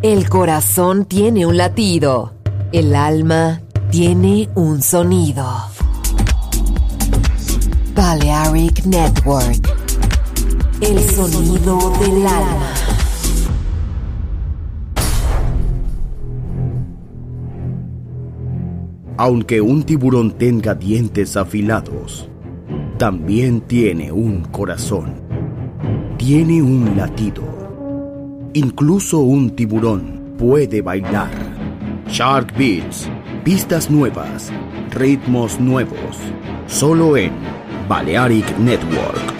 El corazón tiene un latido. El alma tiene un sonido. Balearic Network. El sonido del alma. Aunque un tiburón tenga dientes afilados, también tiene un corazón. Tiene un latido. Incluso un tiburón puede bailar. Shark Beats, pistas nuevas, ritmos nuevos, solo en Balearic Network.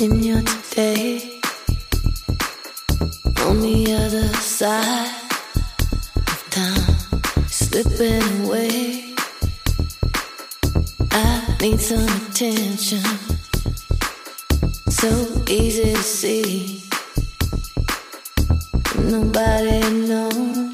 in your today. On the other side of time, slipping away. I need some attention. So easy to see. Nobody knows.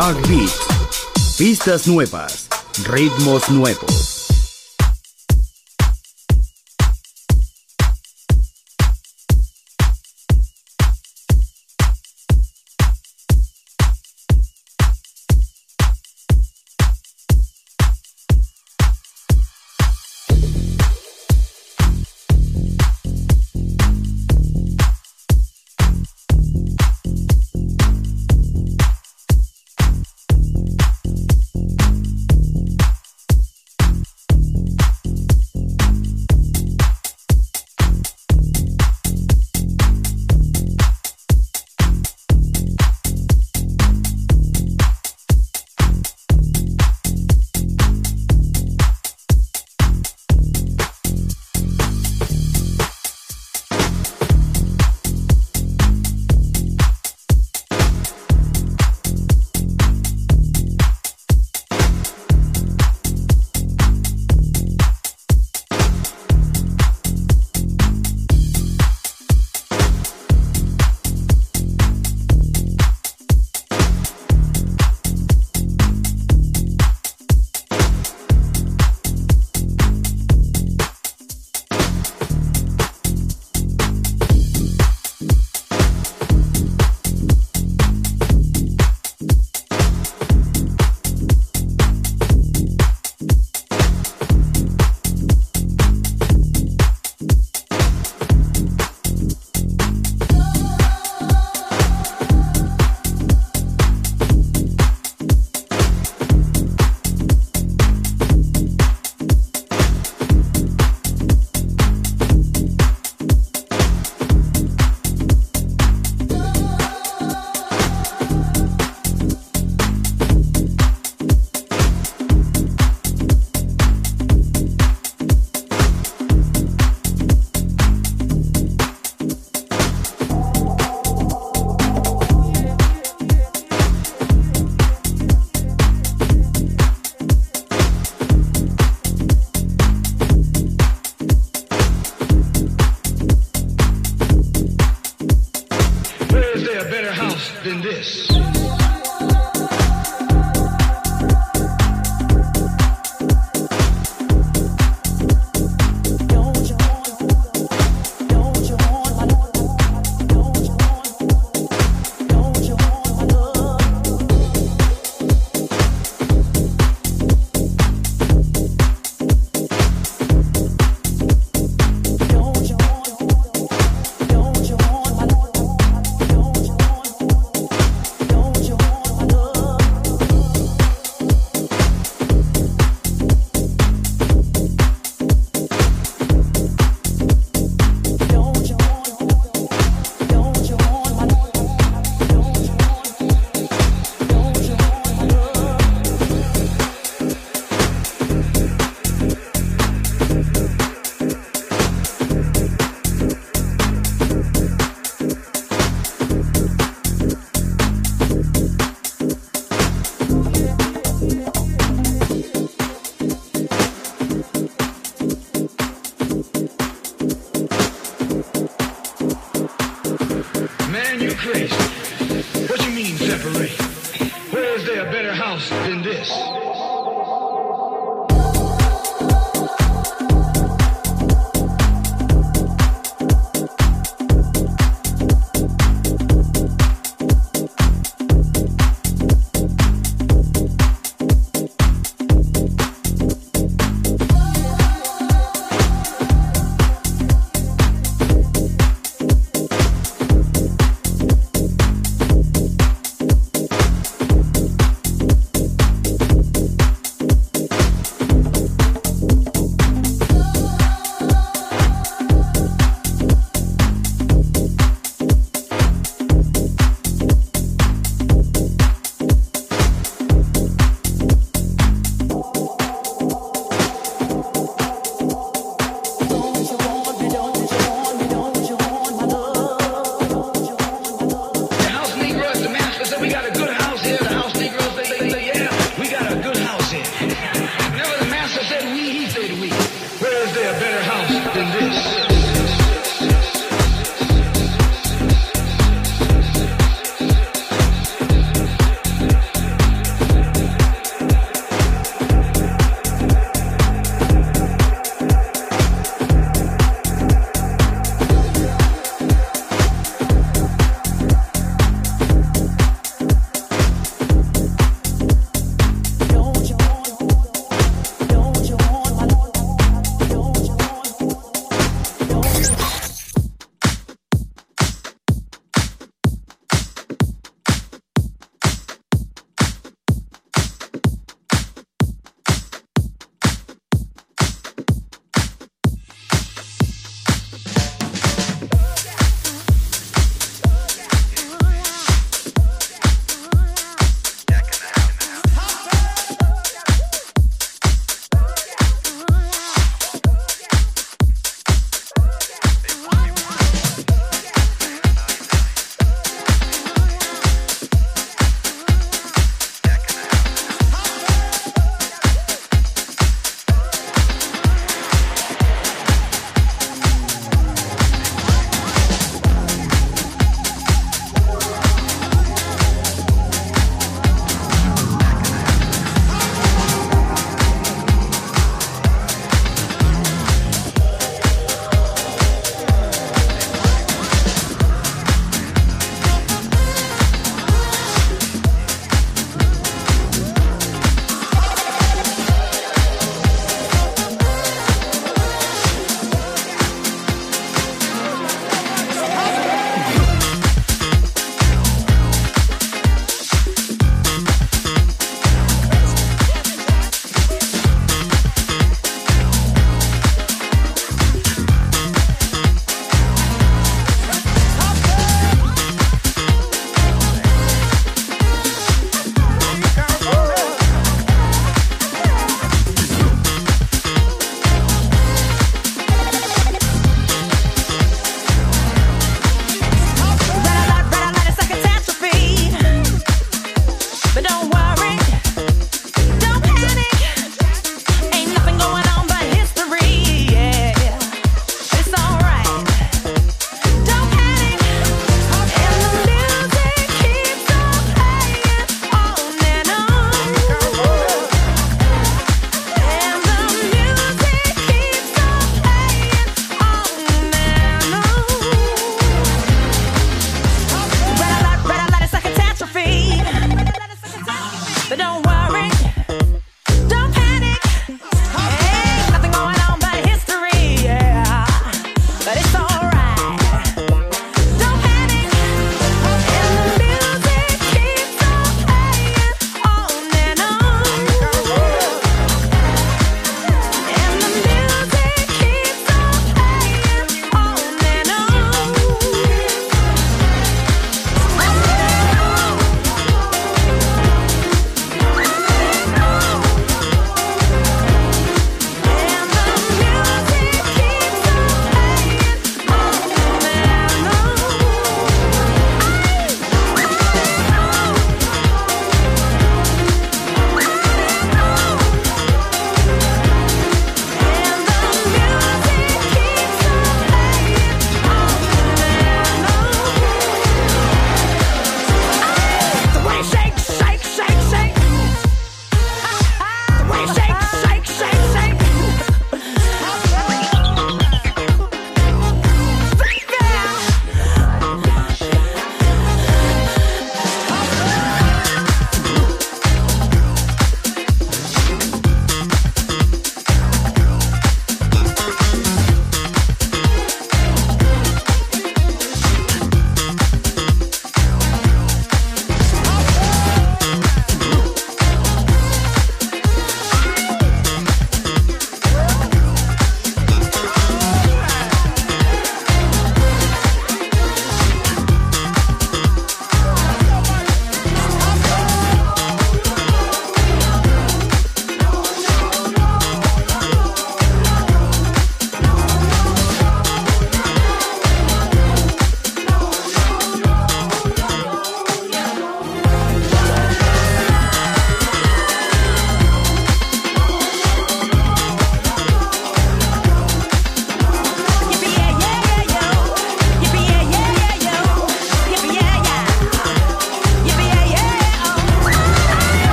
Dark Beat. Pistas nuevas, ritmos nuevos.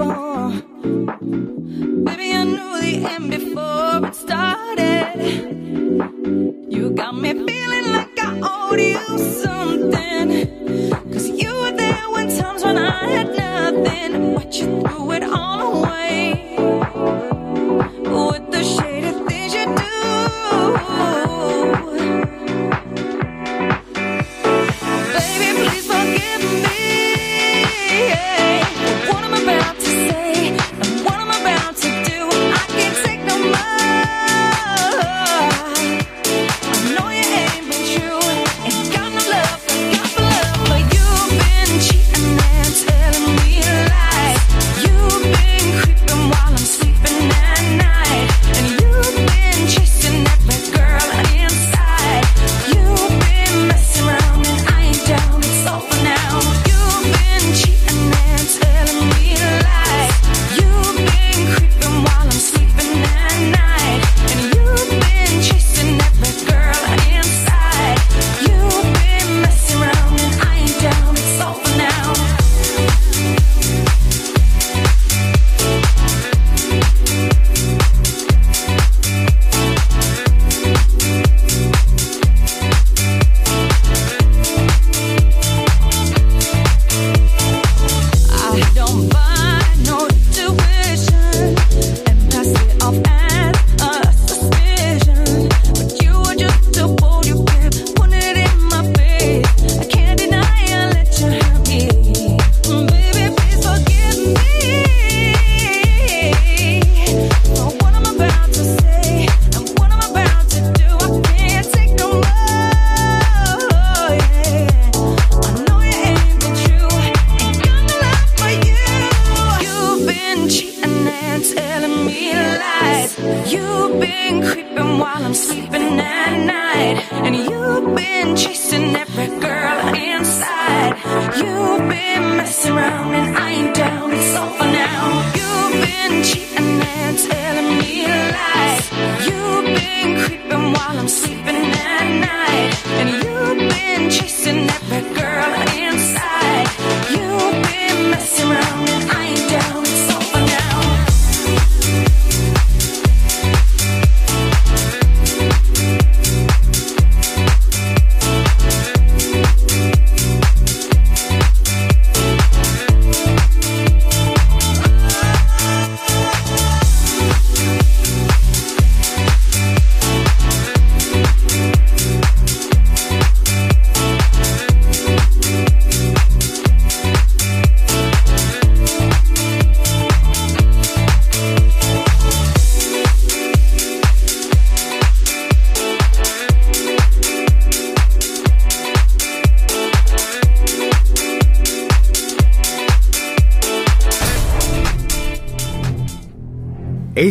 bon.